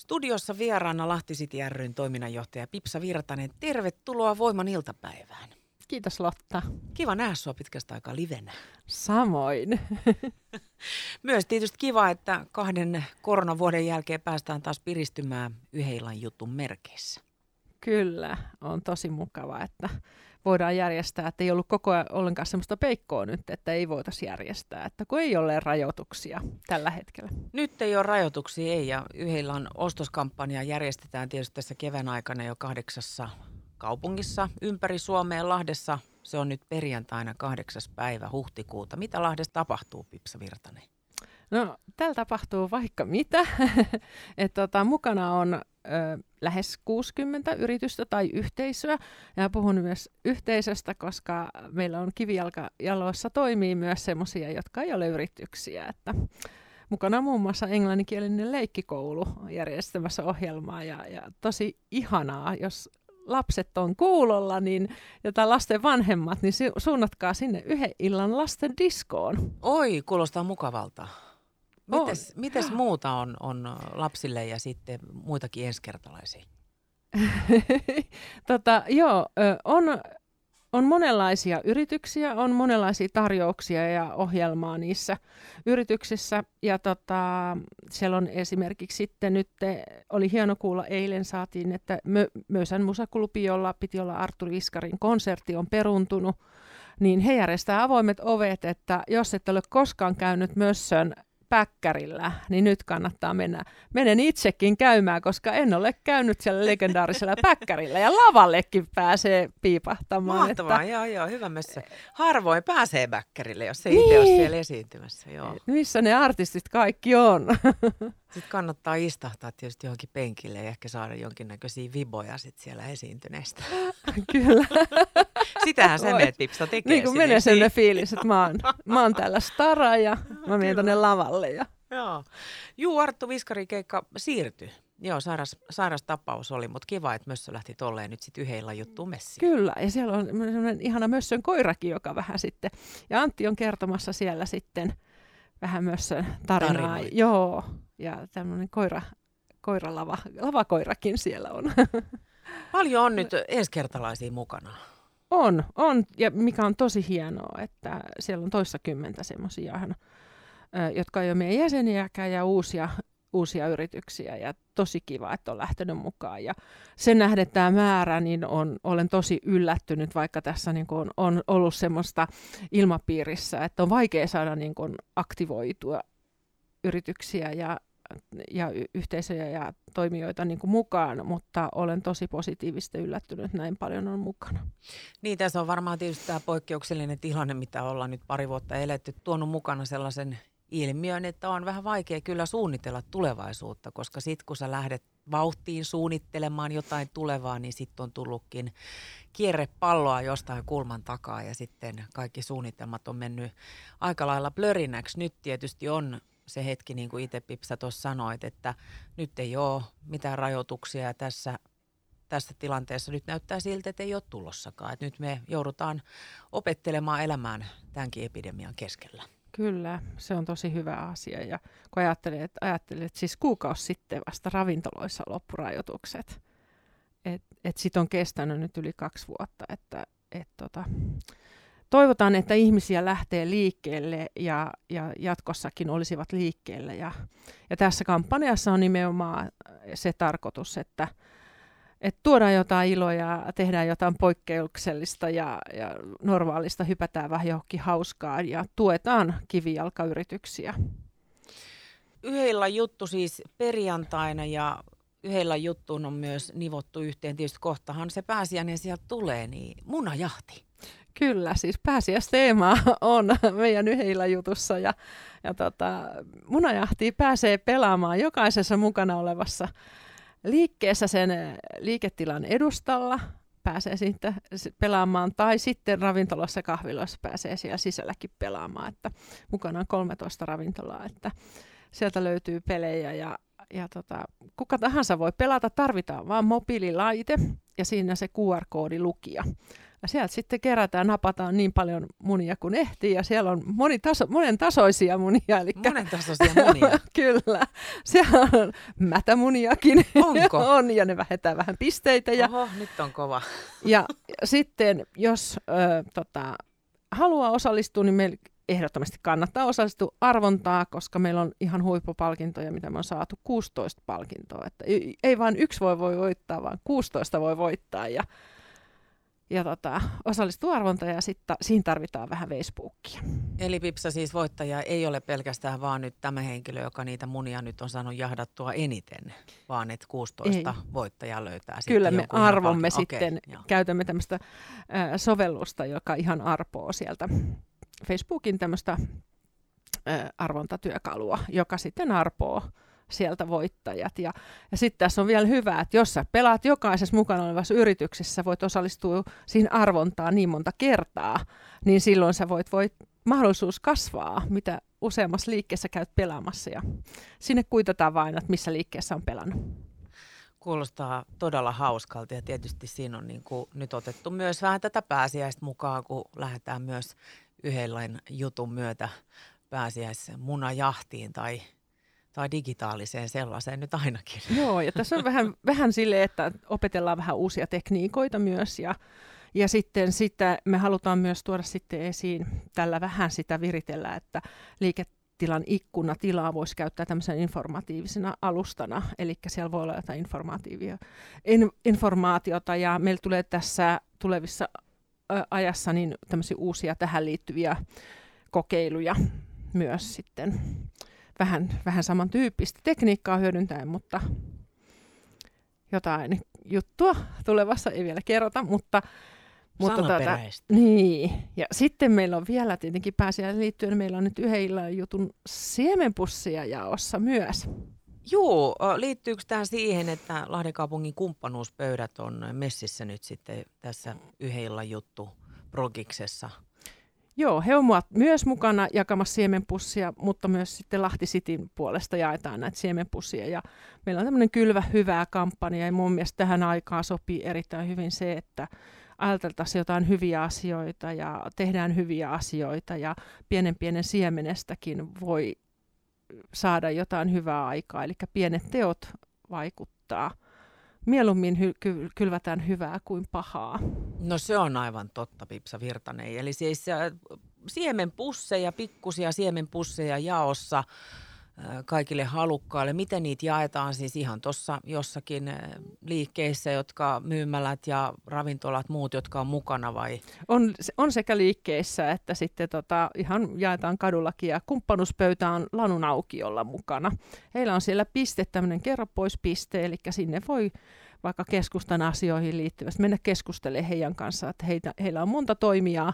Studiossa vieraana Lahti City ryn toiminnanjohtaja Pipsa Virtanen. Tervetuloa Voiman iltapäivään. Kiitos Lotta. Kiva nähdä sinua pitkästä aikaa livenä. Samoin. Myös tietysti kiva, että kahden koronavuoden jälkeen päästään taas piristymään yhden jutun merkeissä. Kyllä, on tosi mukava, että voidaan järjestää, että ei ollut koko ajan ollenkaan sellaista peikkoa nyt, että ei voitaisi järjestää, että kun ei ole rajoituksia tällä hetkellä. Nyt ei ole rajoituksia, ei, ja yhdellä ostoskampanja järjestetään tietysti tässä kevään aikana jo kahdeksassa kaupungissa ympäri Suomea Lahdessa. Se on nyt perjantaina kahdeksas päivä huhtikuuta. Mitä Lahdessa tapahtuu, Pipsa Virtanen? No, täällä tapahtuu vaikka mitä. Et tota, mukana on ö, lähes 60 yritystä tai yhteisöä. Ja puhun myös yhteisöstä, koska meillä on kivijalka jaloissa toimii myös sellaisia, jotka ei ole yrityksiä. Että mukana muun muassa englanninkielinen leikkikoulu järjestämässä ohjelmaa ja, ja tosi ihanaa, jos lapset on kuulolla, niin, jota lasten vanhemmat, niin suunnatkaa sinne yhden illan lasten diskoon. Oi, kuulostaa mukavalta. Mites, mites muuta on, on lapsille ja sitten muitakin ensikertalaisia? tota, joo, on, on monenlaisia yrityksiä, on monenlaisia tarjouksia ja ohjelmaa niissä yrityksissä. Ja tota, siellä on esimerkiksi sitten nyt, oli hieno kuulla, eilen saatiin, että Mö- Mösän musakulupi, jolla piti olla Artur Iskarin konsertti, on peruntunut. Niin he järjestää avoimet ovet, että jos et ole koskaan käynyt Mössön päkkärillä, niin nyt kannattaa mennä. Menen itsekin käymään, koska en ole käynyt siellä legendaarisella päkkärillä ja lavallekin pääsee piipahtamaan. Mahtavaa, että... joo, joo, hyvä messä. Harvoin pääsee päkkärille, jos ei niin. itse ole siellä esiintymässä. Joo. Missä ne artistit kaikki on? Sitten kannattaa istahtaa tietysti johonkin penkille ja ehkä saada jonkinnäköisiä viboja sit siellä esiintyneestä. Kyllä. Sitähän se menet Pipsa tekee. Niin kuin menee sellainen fiilis, että mä oon, mä oon täällä stara ja mä menen tonne lavalle. Ja... Joo. Juu, Arttu Viskari keikka siirtyi. Joo, sairas, sairas tapaus oli, mutta kiva, että Mössö lähti tolleen nyt sitten yhdellä juttuun messiin. Kyllä, ja siellä on sellainen ihana Mössön koirakin, joka vähän sitten, ja Antti on kertomassa siellä sitten vähän Mössön tarinaa. Tarinoita. Joo, ja tämmöinen koira, koiralava, lavakoirakin siellä on. Paljon on nyt ensikertalaisia mukana. On, on, ja mikä on tosi hienoa, että siellä on toissa kymmentä semmoisia, jotka ei ole meidän jäseniäkään ja uusia, uusia yrityksiä ja tosi kiva, että on lähtenyt mukaan. Ja sen nähden tämä määrä, niin on, olen tosi yllättynyt, vaikka tässä niin on, on ollut semmoista ilmapiirissä, että on vaikea saada niin kuin aktivoitua yrityksiä ja ja yhteisöjä ja toimijoita niin kuin mukaan, mutta olen tosi positiivisesti yllättynyt, että näin paljon on mukana. Niin, tässä on varmaan tietysti tämä poikkeuksellinen tilanne, mitä ollaan nyt pari vuotta eletty, tuonut mukana sellaisen ilmiön, että on vähän vaikea kyllä suunnitella tulevaisuutta, koska sitten kun sä lähdet vauhtiin suunnittelemaan jotain tulevaa, niin sitten on tullutkin kierrepalloa jostain kulman takaa ja sitten kaikki suunnitelmat on mennyt aika lailla blörinäksi. Nyt tietysti on se hetki, niin kuin itse Pipsa tuossa sanoit, että nyt ei ole mitään rajoituksia ja tässä, tässä tilanteessa nyt näyttää siltä, että ei ole tulossakaan. Että nyt me joudutaan opettelemaan elämään tämänkin epidemian keskellä. Kyllä, se on tosi hyvä asia. Ja kun ajattelee, että, ajattelee, että siis kuukausi sitten vasta ravintoloissa loppurajoitukset, että et sit on kestänyt nyt yli kaksi vuotta, että et tota, toivotaan, että ihmisiä lähtee liikkeelle ja, ja jatkossakin olisivat liikkeelle. Ja, ja tässä kampanjassa on nimenomaan se tarkoitus, että, että tuodaan jotain iloa ja tehdään jotain poikkeuksellista ja, ja normaalista, hypätään vähän johonkin hauskaan ja tuetaan kivijalkayrityksiä. Yhdellä juttu siis perjantaina ja yhdellä juttuun on myös nivottu yhteen. Tietysti kohtahan se pääsiäinen sieltä tulee, niin munajahti. Kyllä, siis pääsiäisteema on meidän yhdellä jutussa ja, ja tota, munajahti pääsee pelaamaan jokaisessa mukana olevassa liikkeessä sen liiketilan edustalla, pääsee siitä pelaamaan, tai sitten ravintolassa kahviloissa pääsee siellä sisälläkin pelaamaan, että mukana on 13 ravintolaa, että sieltä löytyy pelejä ja, ja tota, kuka tahansa voi pelata, tarvitaan vain mobiililaite ja siinä se QR-koodi lukija Ja sieltä sitten kerätään, napataan niin paljon munia kuin ehtii, ja siellä on monitaso, monen tasoisia munia. Eli... Monen tasoisia munia? Kyllä. Siellä on mätämuniakin. Onko? on, ja ne vähetään vähän pisteitä. Ja... Oho, nyt on kova. ja sitten, jos ö, tota, haluaa osallistua, niin meillä ehdottomasti kannattaa osallistua arvontaa, koska meillä on ihan huippupalkintoja, mitä me on saatu 16 palkintoa. Että ei, ei vain yksi voi, voi voittaa, vaan 16 voi voittaa. Ja ja tota, osallistuu arvontaan ja sitten siinä tarvitaan vähän Facebookia. Eli Pipsa siis voittaja ei ole pelkästään vaan nyt tämä henkilö, joka niitä munia nyt on saanut jahdattua eniten, vaan että 16 ei. voittajaa löytää Kyllä me arvomme okay, sitten, joo. käytämme tämmöistä äh, sovellusta, joka ihan arpoo sieltä Facebookin tämmöistä äh, arvontatyökalua, joka sitten arpoo sieltä voittajat. Ja, ja sitten tässä on vielä hyvä, että jos sä pelaat jokaisessa mukana olevassa yrityksessä, voit osallistua siihen arvontaan niin monta kertaa, niin silloin sä voit, voit mahdollisuus kasvaa, mitä useammassa liikkeessä käyt pelaamassa. Ja sinne kuitataan vain, että missä liikkeessä on pelannut. Kuulostaa todella hauskalta ja tietysti siinä on niin kuin nyt otettu myös vähän tätä pääsiäistä mukaan, kun lähdetään myös yhden jutun myötä pääsiäismunajahtiin tai tai digitaaliseen sellaiseen nyt ainakin. Joo, ja tässä on vähän, vähän silleen, että opetellaan vähän uusia tekniikoita myös ja, ja sitten sitä me halutaan myös tuoda sitten esiin tällä vähän sitä viritellä, että liiketilan ikkuna tilaa voisi käyttää tämmöisen informatiivisena alustana, eli siellä voi olla jotain in, informaatiota ja meillä tulee tässä tulevissa ajassa niin tämmöisiä uusia tähän liittyviä kokeiluja myös sitten vähän, vähän samantyyppistä tekniikkaa hyödyntäen, mutta jotain juttua tulevassa ei vielä kerrota, mutta mutta tuota, niin. Ja sitten meillä on vielä tietenkin pääsiäisen liittyen, meillä on nyt yhden jutun siemenpussia jaossa myös. Joo, liittyykö tämä siihen, että Lahden kaupungin kumppanuuspöydät on messissä nyt sitten tässä yhden juttu progiksessa? Joo, he ovat myös mukana jakamassa siemenpussia, mutta myös sitten Lahti Cityn puolesta jaetaan näitä siemenpussia. Ja meillä on tämmöinen kylvä hyvää kampanja ja mun mielestä tähän aikaan sopii erittäin hyvin se, että ajateltaisiin jotain hyviä asioita ja tehdään hyviä asioita ja pienen pienen siemenestäkin voi saada jotain hyvää aikaa. Eli pienet teot vaikuttaa mieluummin hy- kylvätään hyvää kuin pahaa. No se on aivan totta, Pipsa Virtanen. Eli siis äh, siemenpusseja, pikkusia siemenpusseja jaossa – kaikille halukkaille. Miten niitä jaetaan siis ihan tuossa jossakin liikkeissä, jotka myymälät ja ravintolat, muut, jotka on mukana vai? On, on sekä liikkeissä että sitten tota, ihan jaetaan kadullakin ja kumppanuuspöytä on Lanun aukiolla mukana. Heillä on siellä piste, tämmöinen kerro pois piste, eli sinne voi vaikka keskustan asioihin liittyvästi mennä keskustelemaan heidän kanssaan, että heitä, heillä on monta toimijaa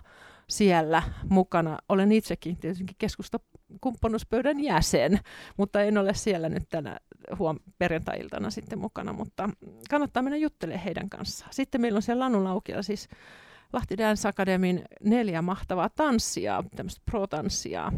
siellä mukana. Olen itsekin tietenkin keskusta kumppanuuspöydän jäsen, mutta en ole siellä nyt tänä huom- perjantai-iltana sitten mukana, mutta kannattaa mennä juttelemaan heidän kanssaan. Sitten meillä on siellä Lanulaukilla siis Lahti Dance Academyn neljä mahtavaa tanssia, tämmöistä pro-tanssia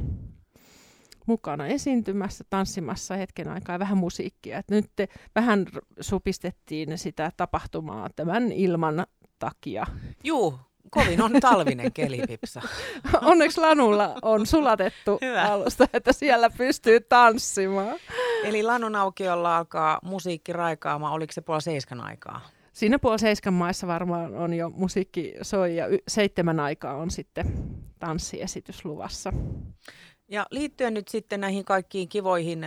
mukana esiintymässä, tanssimassa hetken aikaa ja vähän musiikkia. Et nyt vähän supistettiin sitä tapahtumaa tämän ilman takia. Juu, kovin on talvinen kelipipsa. Onneksi Lanulla on sulatettu Hyvä. alusta, että siellä pystyy tanssimaan. Eli Lanun aukiolla alkaa musiikki raikaamaan, oliko se puoli seiskan aikaa? Siinä puoli seiskan maissa varmaan on jo musiikki soi ja y- seitsemän aikaa on sitten tanssiesitys luvassa. Ja liittyen nyt sitten näihin kaikkiin kivoihin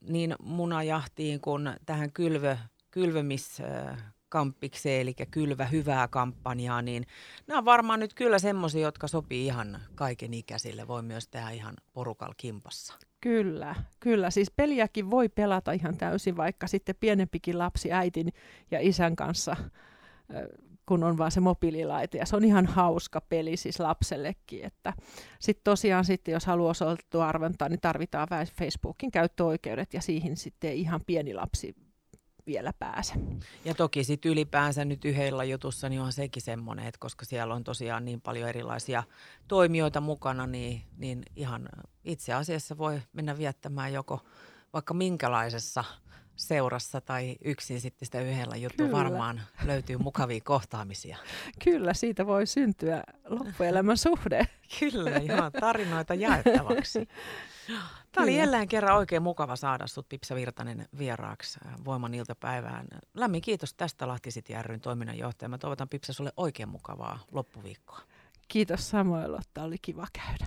niin munajahtiin kuin tähän kylvö, kylvämis kampikseen, eli kylvä hyvää kampanjaa, niin nämä on varmaan nyt kyllä semmoisia, jotka sopii ihan kaiken ikäisille. Voi myös tehdä ihan porukal kimpassa. Kyllä, kyllä. Siis peliäkin voi pelata ihan täysin, vaikka sitten pienempikin lapsi äitin ja isän kanssa kun on vaan se mobiililaite. Ja se on ihan hauska peli siis lapsellekin. Että sitten tosiaan sitten, jos haluaa osoittua arvontaa, niin tarvitaan Facebookin käyttöoikeudet ja siihen sitten ihan pieni lapsi vielä pääse. Ja toki sitten ylipäänsä nyt yhdellä jutussa niin on sekin semmoinen, että koska siellä on tosiaan niin paljon erilaisia toimijoita mukana, niin, niin ihan itse asiassa voi mennä viettämään joko vaikka minkälaisessa seurassa tai yksin sitten sitä yhdellä juttu Kyllä. varmaan löytyy mukavia kohtaamisia. Kyllä, siitä voi syntyä loppuelämän suhde. Kyllä, joo, tarinoita jaettavaksi. Tämä oli jälleen kerran oikein mukava saada sut Pipsa Virtanen vieraaksi äh, Voiman iltapäivään. Lämmin kiitos tästä Lahti City ryn toiminnanjohtaja. Mä toivotan Pipsa sulle oikein mukavaa loppuviikkoa. Kiitos Samuel, että oli kiva käydä.